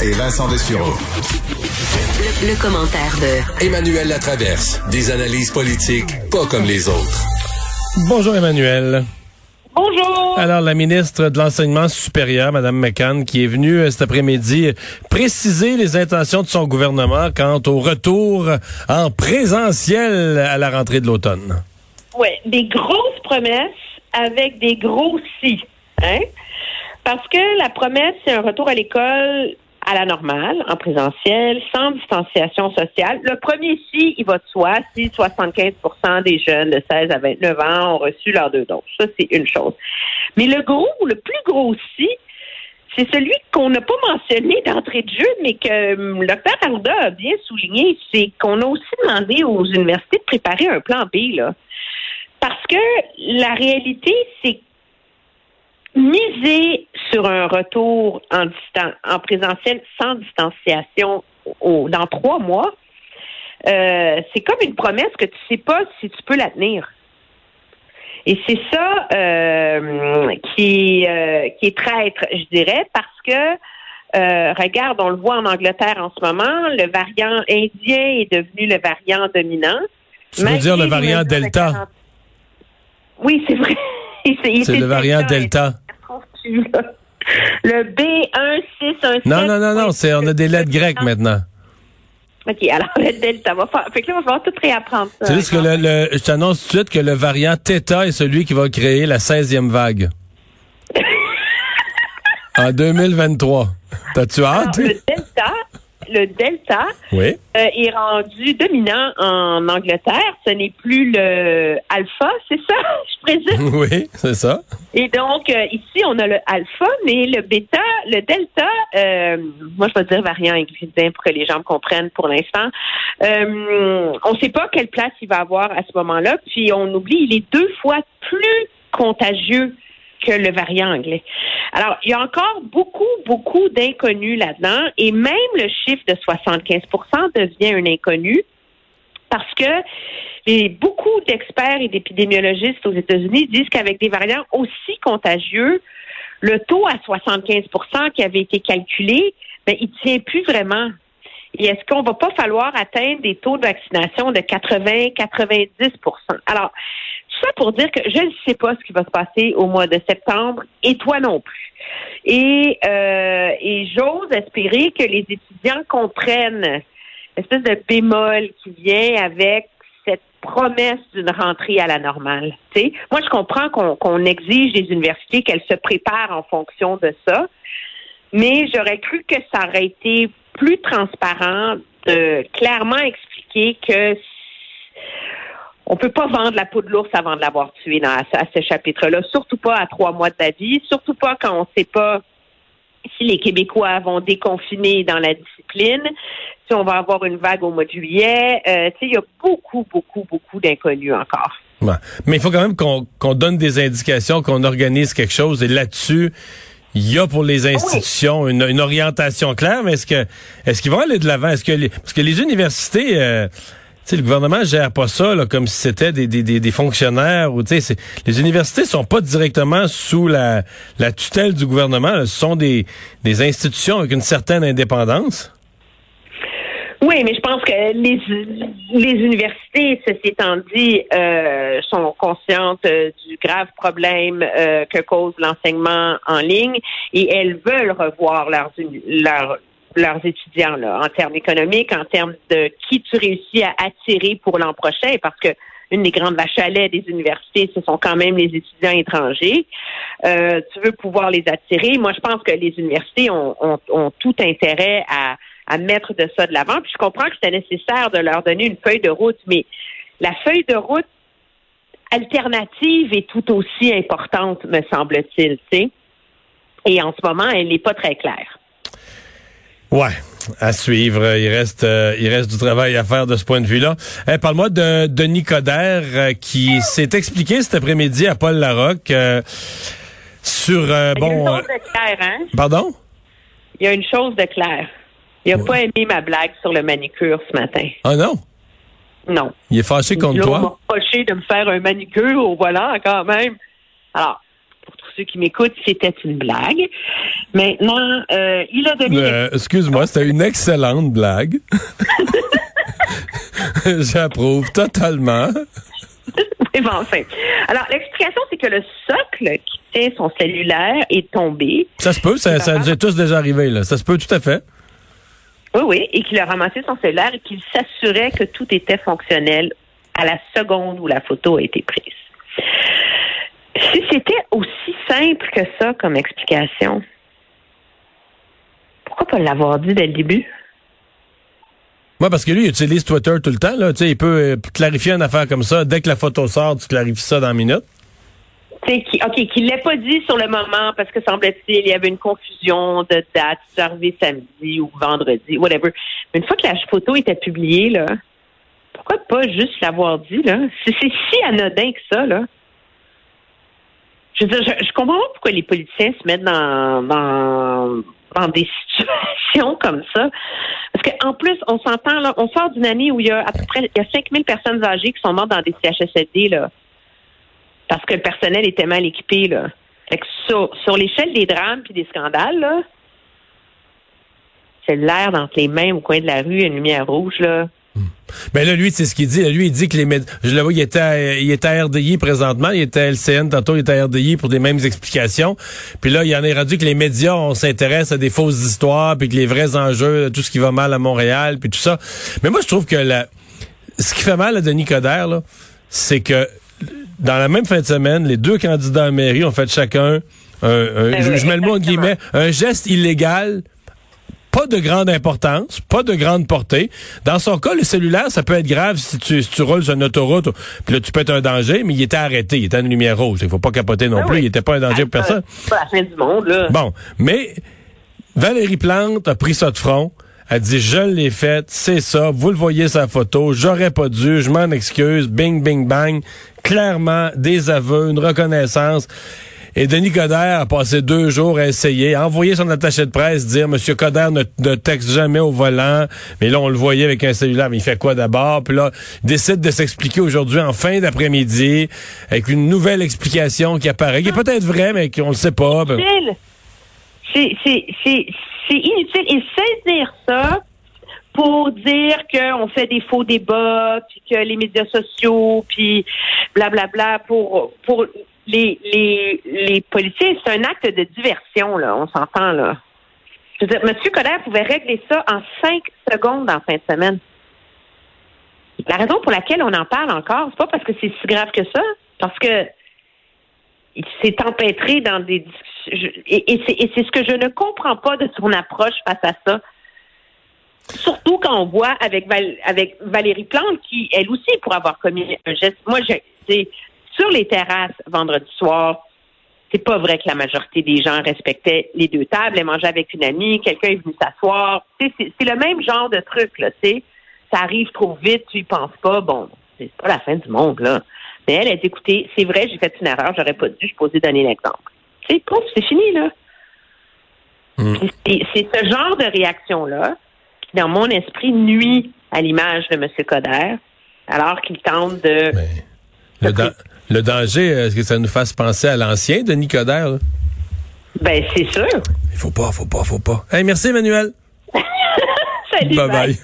Et Vincent Dessureau. Le, le commentaire de Emmanuel Latraverse. Des analyses politiques pas comme les autres. Bonjour Emmanuel. Bonjour. Alors, la ministre de l'Enseignement supérieur, Mme McCann, qui est venue euh, cet après-midi préciser les intentions de son gouvernement quant au retour en présentiel à la rentrée de l'automne. Oui, des grosses promesses avec des gros si. Hein? Parce que la promesse, c'est un retour à l'école à la normale, en présentiel, sans distanciation sociale. Le premier si, il va de soi, si 75% des jeunes de 16 à 29 ans ont reçu leurs deux doses. Ça, c'est une chose. Mais le gros, le plus gros si, c'est celui qu'on n'a pas mentionné d'entrée de jeu, mais que hum, le docteur Arruda a bien souligné, c'est qu'on a aussi demandé aux universités de préparer un plan B, là. Parce que la réalité, c'est miser sur un retour en, distan- en présentiel sans distanciation au- dans trois mois, euh, c'est comme une promesse que tu sais pas si tu peux la tenir. Et c'est ça euh, qui, euh, qui est traître, je dirais, parce que euh, regarde, on le voit en Angleterre en ce moment, le variant indien est devenu le variant dominant. Tu veux dire le variant Delta? Oui, c'est vrai. C'est le variant Delta, Delta. Le B1617. Non, non, non, non, c'est, on a des lettres grecques maintenant. OK, alors le Delta va faire. Fait que là, on va falloir tout réapprendre. C'est juste que le, le- je t'annonce tout de suite que le variant Theta est celui qui va créer la 16e vague. en 2023. T'as-tu Alors, hâte? le Delta, le Delta Oui. euh, est rendu dominant en Angleterre. Ce n'est plus le Alpha, c'est ça, je présume? Oui, c'est ça. Et donc, euh, ici, on a le alpha, mais le bêta, le delta, euh, moi, je vais dire variant ingrédient pour que les gens me comprennent pour l'instant. On ne sait pas quelle place il va avoir à ce moment-là. Puis, on oublie, il est deux fois plus contagieux que le variant anglais. Alors, il y a encore beaucoup, beaucoup d'inconnus là-dedans. Et même le chiffre de 75% devient un inconnu parce que beaucoup d'experts et d'épidémiologistes aux États-Unis disent qu'avec des variants aussi contagieux, le taux à 75% qui avait été calculé, ben, il tient plus vraiment. Et est-ce qu'on va pas falloir atteindre des taux de vaccination de 80-90% Alors, tout ça pour dire que je ne sais pas ce qui va se passer au mois de septembre, et toi non plus. Et, euh, et j'ose espérer que les étudiants comprennent l'espèce de bémol qui vient avec cette promesse d'une rentrée à la normale. Tu sais, moi, je comprends qu'on qu'on exige des universités qu'elles se préparent en fonction de ça, mais j'aurais cru que ça aurait été plus transparent de clairement expliquer que on peut pas vendre la peau de l'ours avant de l'avoir tué dans, à, à ce chapitre-là, surtout pas à trois mois de la vie, surtout pas quand on sait pas si les Québécois vont déconfiner dans la discipline, si on va avoir une vague au mois de juillet. Euh, tu sais, il y a beaucoup, beaucoup, beaucoup d'inconnus encore. Ouais. Mais il faut quand même qu'on qu'on donne des indications, qu'on organise quelque chose. Et là-dessus, il y a pour les institutions une, une orientation claire. Mais est-ce que est-ce qu'ils vont aller de l'avant? Est-ce que les, parce que les universités euh, le gouvernement gère pas ça comme si c'était des, des, des, fonctionnaires ou les universités sont pas directement sous la, tutelle du gouvernement. Ce sont des, des institutions avec une certaine indépendance. Oui, mais je pense que les, les universités, ceci étant dit, euh, sont conscientes euh, du grave problème euh, que cause l'enseignement en ligne et elles veulent revoir leurs, leurs, leurs étudiants là, en termes économiques, en termes de qui tu réussis à attirer pour l'an prochain, parce que une des grandes vaches des universités, ce sont quand même les étudiants étrangers. Euh, tu veux pouvoir les attirer. Moi, je pense que les universités ont, ont, ont tout intérêt à, à mettre de ça de l'avant. Puis je comprends que c'était nécessaire de leur donner une feuille de route, mais la feuille de route alternative est tout aussi importante, me semble-t-il. tu sais. Et en ce moment, elle n'est pas très claire. Ouais. À suivre. Il reste, euh, il reste du travail à faire de ce point de vue-là. Eh, Parle-moi de Denis Coderre euh, qui s'est expliqué cet après-midi à Paul Larocque euh, sur euh, Il y a une bon. chose de clair, hein? pardon? Il y a une chose de clair. Il n'a pas aimé ma blague sur le manicure ce matin. Ah non? Non. Il est fâché contre Là, on m'a toi. reproché de me faire un manicure au volant quand même. Alors, ceux qui m'écoutent, c'était une blague. Maintenant, euh, il a donné... Euh, Excuse-moi, c'était une excellente blague. J'approuve totalement. Mais bon, enfin. Alors, l'explication, c'est que le socle qui tient son cellulaire est tombé. Ça se peut, ça, ça nous est tous déjà arrivé là. Ça se peut tout à fait. Oui, oui, et qu'il a ramassé son cellulaire et qu'il s'assurait que tout était fonctionnel à la seconde où la photo a été prise. Si c'était aussi simple que ça comme explication, pourquoi pas l'avoir dit dès le début? Moi, parce que lui, il utilise Twitter tout le temps. Là. Il peut euh, clarifier une affaire comme ça. Dès que la photo sort, tu clarifies ça dans une minute. Qui- OK, qu'il ne l'ait pas dit sur le moment parce que semble-t-il, il y avait une confusion de date, c'est arrivé samedi ou vendredi, whatever. Mais une fois que la photo était publiée, là, pourquoi pas juste l'avoir dit, là? C'est c'est si anodin que ça, là. Je veux je, comprends pas pourquoi les politiciens se mettent dans, dans, des situations comme ça. Parce qu'en plus, on s'entend, là, on sort d'une année où il y a à peu près il y a 5000 personnes âgées qui sont mortes dans des CHSLD, là parce que le personnel était mal équipé. Là. Sur, sur l'échelle des drames puis des scandales, là, c'est l'air dans les mains au coin de la rue, une lumière rouge, là. Mais là, lui, c'est ce qu'il dit. Là, lui, il dit que les médias... Je le vois, il était, à, il était à RDI présentement. Il était à LCN tantôt, il était à RDI pour des mêmes explications. Puis là, il en est rendu que les médias, on s'intéresse à des fausses histoires, puis que les vrais enjeux, tout ce qui va mal à Montréal, puis tout ça. Mais moi, je trouve que la... ce qui fait mal à Denis Coderre, là, c'est que dans la même fin de semaine, les deux candidats à mairie ont fait chacun un, un- Ben je, oui, je mets le mot en guillemets, un geste illégal pas de grande importance, pas de grande portée. Dans son cas, le cellulaire, ça peut être grave si tu, si tu roules sur une autoroute, puis là, tu peux être un danger, mais il était arrêté, il était à une lumière rouge. Il faut pas capoter non Ah plus, oui. il était pas un danger pour personne. C'est pas la fin du monde, là. Bon, mais Valérie Plante a pris ça de front. Elle dit, je l'ai fait, c'est ça, vous le voyez sa photo, j'aurais pas dû, je m'en excuse, bing, bing, bang. Clairement, des aveux, une reconnaissance. Et Denis Coderre a passé deux jours à essayer, à envoyer son attaché de presse, dire, Monsieur Coderre ne, ne texte jamais au volant. Mais là, on le voyait avec un cellulaire, mais il fait quoi d'abord? Puis là, il décide de s'expliquer aujourd'hui en fin d'après-midi, avec une nouvelle explication qui apparaît, qui est peut-être vraie, mais qu'on le sait pas. Inutile. C'est, inutile. Et saisir ça pour dire qu'on fait des faux débats, puis que les médias sociaux, puis blablabla, pour, pour les, les, les policiers, c'est un acte de diversion, là, on s'entend, là. Je veux dire, M. Coderre pouvait régler ça en cinq secondes en fin de semaine. La raison pour laquelle on en parle encore, c'est pas parce que c'est si grave que ça, parce que il s'est empêtré dans des discussions. Et, et c'est ce que je ne comprends pas de son approche face à ça. Surtout quand on voit avec, Val- avec Valérie Plante, qui, elle aussi, pour avoir commis un geste. Moi, je, sur les terrasses vendredi soir, c'est pas vrai que la majorité des gens respectaient les deux tables. Elle mangeait avec une amie, quelqu'un est venu s'asseoir. C'est c'est le même genre de truc, là, tu sais. Ça arrive trop vite, tu y penses pas. Bon, c'est pas la fin du monde, là. Mais elle a dit, écoutez, c'est vrai, j'ai fait une erreur, j'aurais pas dû, je posais donner l'exemple. Sais, pouf, c'est fini, là. Mm. Puis C'est c'est ce genre de réaction-là qui, dans mon esprit, nuit à l'image de M. Coder, alors qu'il tente de... Mais le, dan- le danger, est-ce que ça nous fasse penser à l'ancien Denis Coderre? là? Ben, c'est sûr. Il faut pas, faut pas, faut pas. Hey, merci Emmanuel. Salut, bye bye. bye.